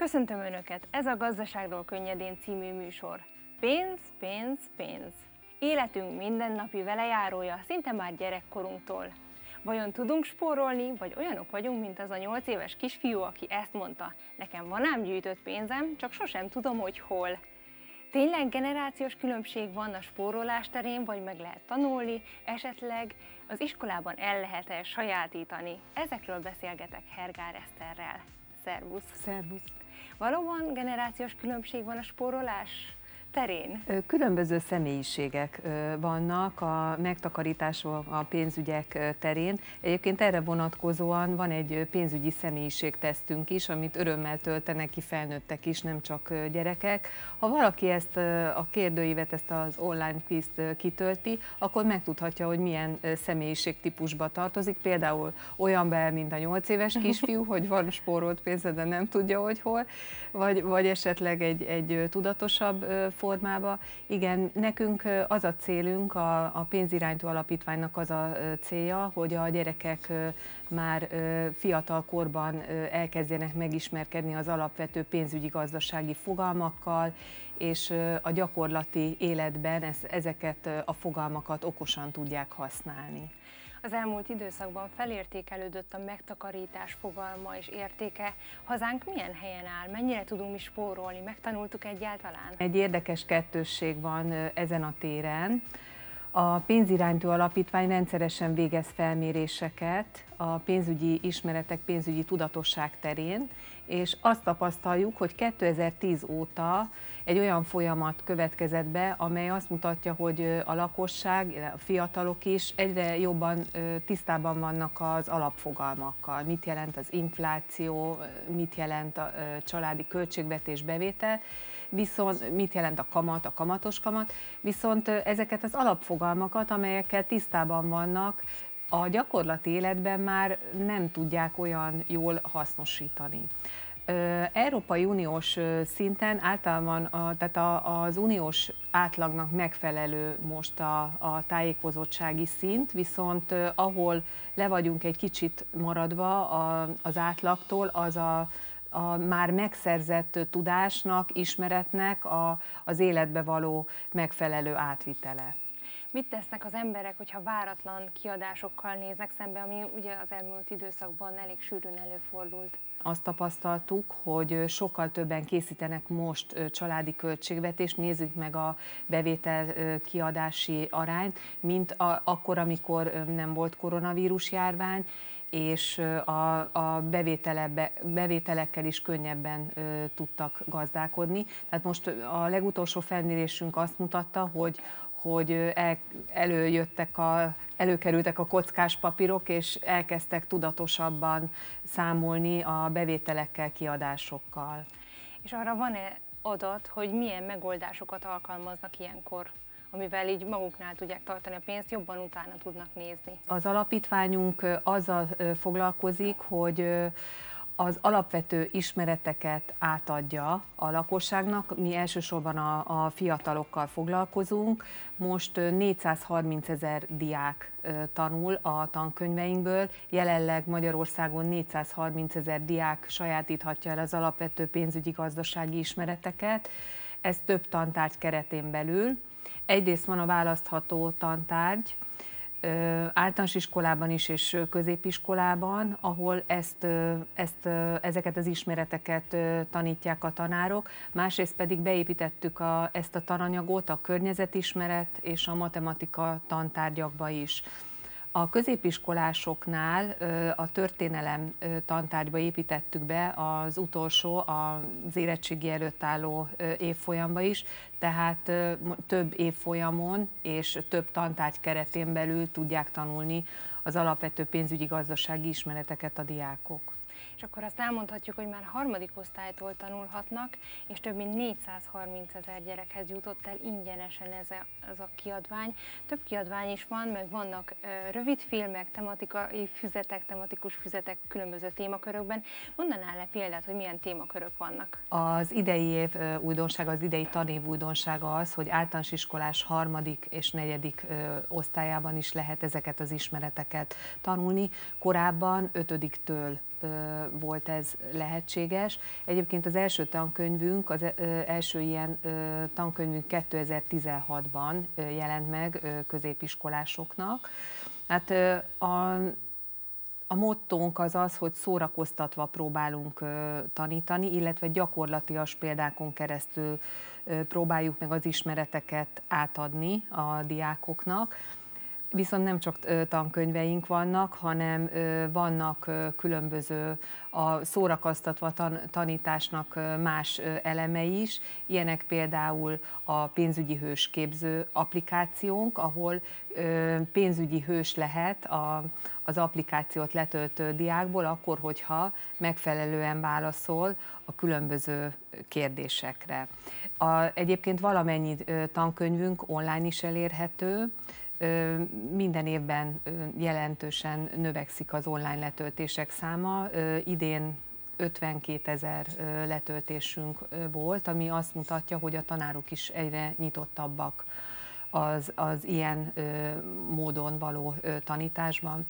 Köszöntöm Önöket! Ez a Gazdaságról könnyedén című műsor. Pénz, pénz, pénz. Életünk mindennapi velejárója, szinte már gyerekkorunktól. Vajon tudunk spórolni, vagy olyanok vagyunk, mint az a nyolc éves kisfiú, aki ezt mondta, nekem van ám gyűjtött pénzem, csak sosem tudom, hogy hol. Tényleg generációs különbség van a spórolás terén, vagy meg lehet tanulni, esetleg az iskolában el lehet-e sajátítani? Ezekről beszélgetek Hergár Eszterrel. Szervusz! Szervusz! Valóban generációs különbség van a spórolás terén? Különböző személyiségek vannak a megtakarítás a pénzügyek terén. Egyébként erre vonatkozóan van egy pénzügyi személyiségtesztünk is, amit örömmel töltenek ki felnőttek is, nem csak gyerekek. Ha valaki ezt a kérdőívet, ezt az online quizt kitölti, akkor megtudhatja, hogy milyen személyiségtípusba tartozik. Például olyan be, mint a 8 éves kisfiú, hogy van spórolt pénze, de nem tudja, hogy hol, vagy, vagy esetleg egy, egy tudatosabb formába. Igen, nekünk az a célunk, a, a pénziránytó alapítványnak az a célja, hogy a gyerekek már fiatal korban elkezdjenek megismerkedni az alapvető pénzügyi gazdasági fogalmakkal, és a gyakorlati életben ezeket a fogalmakat okosan tudják használni. Az elmúlt időszakban felértékelődött a megtakarítás fogalma és értéke. Hazánk milyen helyen áll? Mennyire tudunk mi spórolni? Megtanultuk egyáltalán? Egy érdekes kettősség van ezen a téren. A pénziránytó alapítvány rendszeresen végez felméréseket a pénzügyi ismeretek, pénzügyi tudatosság terén, és azt tapasztaljuk, hogy 2010 óta egy olyan folyamat következett be, amely azt mutatja, hogy a lakosság, a fiatalok is egyre jobban tisztában vannak az alapfogalmakkal. Mit jelent az infláció, mit jelent a családi költségvetés bevétel, viszont mit jelent a kamat, a kamatos kamat, viszont ezeket az alapfogalmakat, amelyekkel tisztában vannak, a gyakorlati életben már nem tudják olyan jól hasznosítani. Európai Uniós szinten általában a, tehát a, az uniós átlagnak megfelelő most a, a tájékozottsági szint, viszont ahol le vagyunk egy kicsit maradva a, az átlagtól, az a, a már megszerzett tudásnak, ismeretnek a, az életbe való megfelelő átvitele. Mit tesznek az emberek, hogyha váratlan kiadásokkal néznek szembe, ami ugye az elmúlt időszakban elég sűrűn előfordult? Azt tapasztaltuk, hogy sokkal többen készítenek most családi költségvetést, nézzük meg a bevétel kiadási arányt, mint a, akkor, amikor nem volt koronavírus járvány, és a, a bevétele, bevételekkel is könnyebben tudtak gazdálkodni. Tehát most a legutolsó felmérésünk azt mutatta, hogy hogy el, előjöttek a, előkerültek a kockás papírok, és elkezdtek tudatosabban számolni a bevételekkel, kiadásokkal. És arra van-e adat, hogy milyen megoldásokat alkalmaznak ilyenkor? Amivel így maguknál tudják tartani a pénzt, jobban utána tudnak nézni. Az alapítványunk azzal foglalkozik, hogy az alapvető ismereteket átadja a lakosságnak. Mi elsősorban a, a fiatalokkal foglalkozunk. Most 430 ezer diák tanul a tankönyveinkből. Jelenleg Magyarországon 430 ezer diák sajátíthatja el az alapvető pénzügyi gazdasági ismereteket. Ez több tantárgy keretén belül. Egyrészt van a választható tantárgy, általános iskolában is és középiskolában, ahol ezt, ezt, ezeket az ismereteket tanítják a tanárok, másrészt pedig beépítettük a, ezt a tananyagot a környezetismeret és a matematika tantárgyakba is. A középiskolásoknál a történelem tantárgyba építettük be az utolsó, az érettségi előtt álló évfolyamba is, tehát több évfolyamon és több tantárgy keretén belül tudják tanulni az alapvető pénzügyi gazdasági ismereteket a diákok és akkor azt elmondhatjuk, hogy már harmadik osztálytól tanulhatnak, és több mint 430 ezer gyerekhez jutott el ingyenesen ez a, ez a kiadvány. Több kiadvány is van, meg vannak rövid filmek, tematikai füzetek, tematikus füzetek különböző témakörökben. Mondanál le példát, hogy milyen témakörök vannak? Az idei év újdonsága, az idei tanév újdonsága az, hogy általános iskolás harmadik és negyedik osztályában is lehet ezeket az ismereteket tanulni. Korábban ötödiktől volt ez lehetséges. Egyébként az első tankönyvünk, az első ilyen tankönyvünk 2016-ban jelent meg középiskolásoknak. Hát a, a mottónk az az, hogy szórakoztatva próbálunk tanítani, illetve gyakorlatias példákon keresztül próbáljuk meg az ismereteket átadni a diákoknak Viszont nem csak tankönyveink vannak, hanem vannak különböző a szórakoztatva tanításnak más elemei is. Ilyenek például a pénzügyi hős képző applikációnk, ahol pénzügyi hős lehet a, az applikációt letöltő diákból, akkor, hogyha megfelelően válaszol a különböző kérdésekre. A, egyébként valamennyi tankönyvünk online is elérhető, minden évben jelentősen növekszik az online letöltések száma. Idén 52 ezer letöltésünk volt, ami azt mutatja, hogy a tanárok is egyre nyitottabbak az, az ilyen módon való tanításban.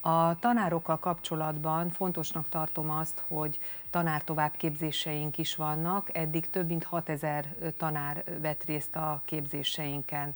A tanárokkal kapcsolatban fontosnak tartom azt, hogy tanár továbbképzéseink is vannak. Eddig több mint 6000 tanár vett részt a képzéseinken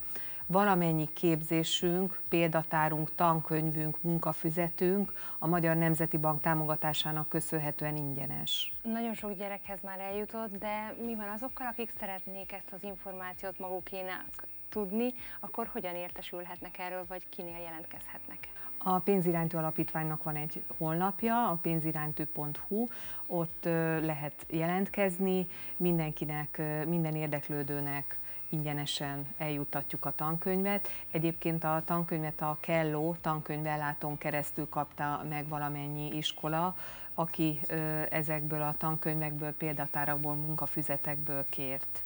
valamennyi képzésünk, példatárunk, tankönyvünk, munkafüzetünk a Magyar Nemzeti Bank támogatásának köszönhetően ingyenes. Nagyon sok gyerekhez már eljutott, de mi van azokkal, akik szeretnék ezt az információt magukének tudni, akkor hogyan értesülhetnek erről, vagy kinél jelentkezhetnek? A pénziránytű alapítványnak van egy honlapja, a pénziránytű.hu, ott lehet jelentkezni, mindenkinek, minden érdeklődőnek ingyenesen eljuttatjuk a tankönyvet. Egyébként a tankönyvet a Kelló tankönyvellátón keresztül kapta meg valamennyi iskola, aki ezekből a tankönyvekből, példatárakból, munkafüzetekből kért.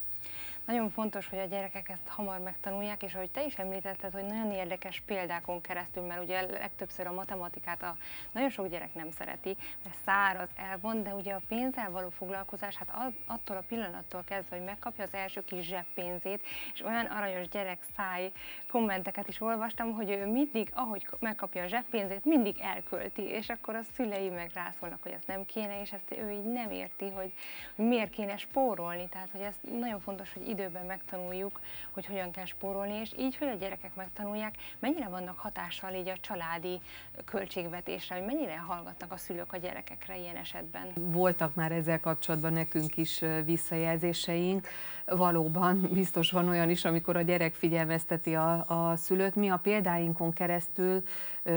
Nagyon fontos, hogy a gyerekek ezt hamar megtanulják, és ahogy te is említetted, hogy nagyon érdekes példákon keresztül, mert ugye legtöbbször a matematikát a nagyon sok gyerek nem szereti, mert száraz, elvon, de ugye a pénzzel való foglalkozás, hát attól a pillanattól kezdve, hogy megkapja az első kis zseppénzét, és olyan aranyos gyerek száj kommenteket is olvastam, hogy ő mindig, ahogy megkapja a zseppénzét, mindig elkölti, és akkor a szülei meg rászólnak, hogy ezt nem kéne, és ezt ő így nem érti, hogy miért kéne spórolni. Tehát, hogy ez nagyon fontos, hogy időben megtanuljuk, hogy hogyan kell spórolni, és így, hogy a gyerekek megtanulják, mennyire vannak hatással így a családi költségvetésre, hogy mennyire hallgatnak a szülők a gyerekekre ilyen esetben. Voltak már ezzel kapcsolatban nekünk is visszajelzéseink. Valóban biztos van olyan is, amikor a gyerek figyelmezteti a, a szülőt. Mi a példáinkon keresztül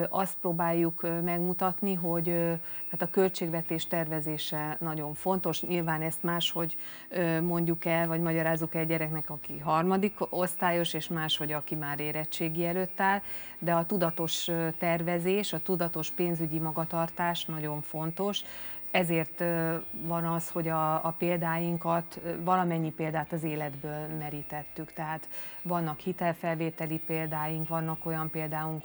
azt próbáljuk megmutatni, hogy hát a költségvetés tervezése nagyon fontos. Nyilván ezt máshogy mondjuk el, vagy magyarázzuk el gyereknek, aki harmadik osztályos, és máshogy, aki már érettségi előtt áll, de a tudatos tervezés, a tudatos pénzügyi magatartás nagyon fontos ezért van az, hogy a, a példáinkat, valamennyi példát az életből merítettük. Tehát vannak hitelfelvételi példáink, vannak olyan példáink,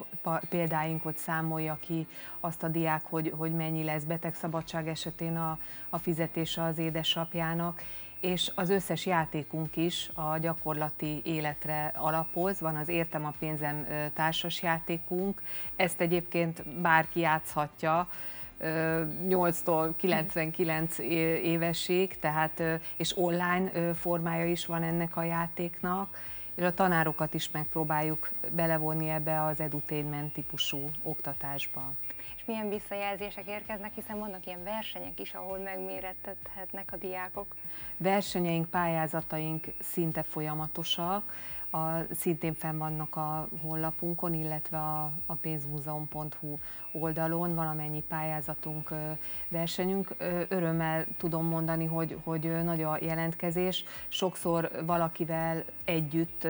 példáink hogy számolja ki azt a diák, hogy, hogy mennyi lesz betegszabadság esetén a, a fizetése az édesapjának, és az összes játékunk is a gyakorlati életre alapoz. Van az Értem a pénzem társas játékunk, ezt egyébként bárki játszhatja, 8-tól 99 évesig, tehát, és online formája is van ennek a játéknak, és a tanárokat is megpróbáljuk belevonni ebbe az edutainment típusú oktatásba. És milyen visszajelzések érkeznek, hiszen vannak ilyen versenyek is, ahol megmérettethetnek a diákok? Versenyeink, pályázataink szinte folyamatosak, a, szintén fenn vannak a honlapunkon, illetve a, a pénzmúzeum.hu oldalon valamennyi pályázatunk, versenyünk. Örömmel tudom mondani, hogy, hogy nagy a jelentkezés. Sokszor valakivel együtt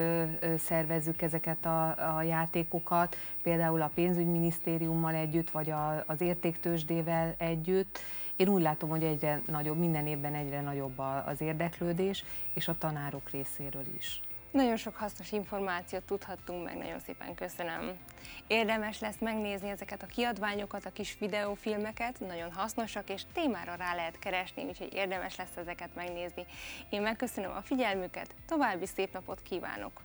szervezzük ezeket a, a játékokat, például a pénzügyminisztériummal együtt, vagy a, az értéktősdével együtt. Én úgy látom, hogy egyre nagyobb, minden évben egyre nagyobb az érdeklődés, és a tanárok részéről is. Nagyon sok hasznos információt tudhattunk meg, nagyon szépen köszönöm. Érdemes lesz megnézni ezeket a kiadványokat, a kis videófilmeket, nagyon hasznosak, és témára rá lehet keresni, úgyhogy érdemes lesz ezeket megnézni. Én megköszönöm a figyelmüket, további szép napot kívánok!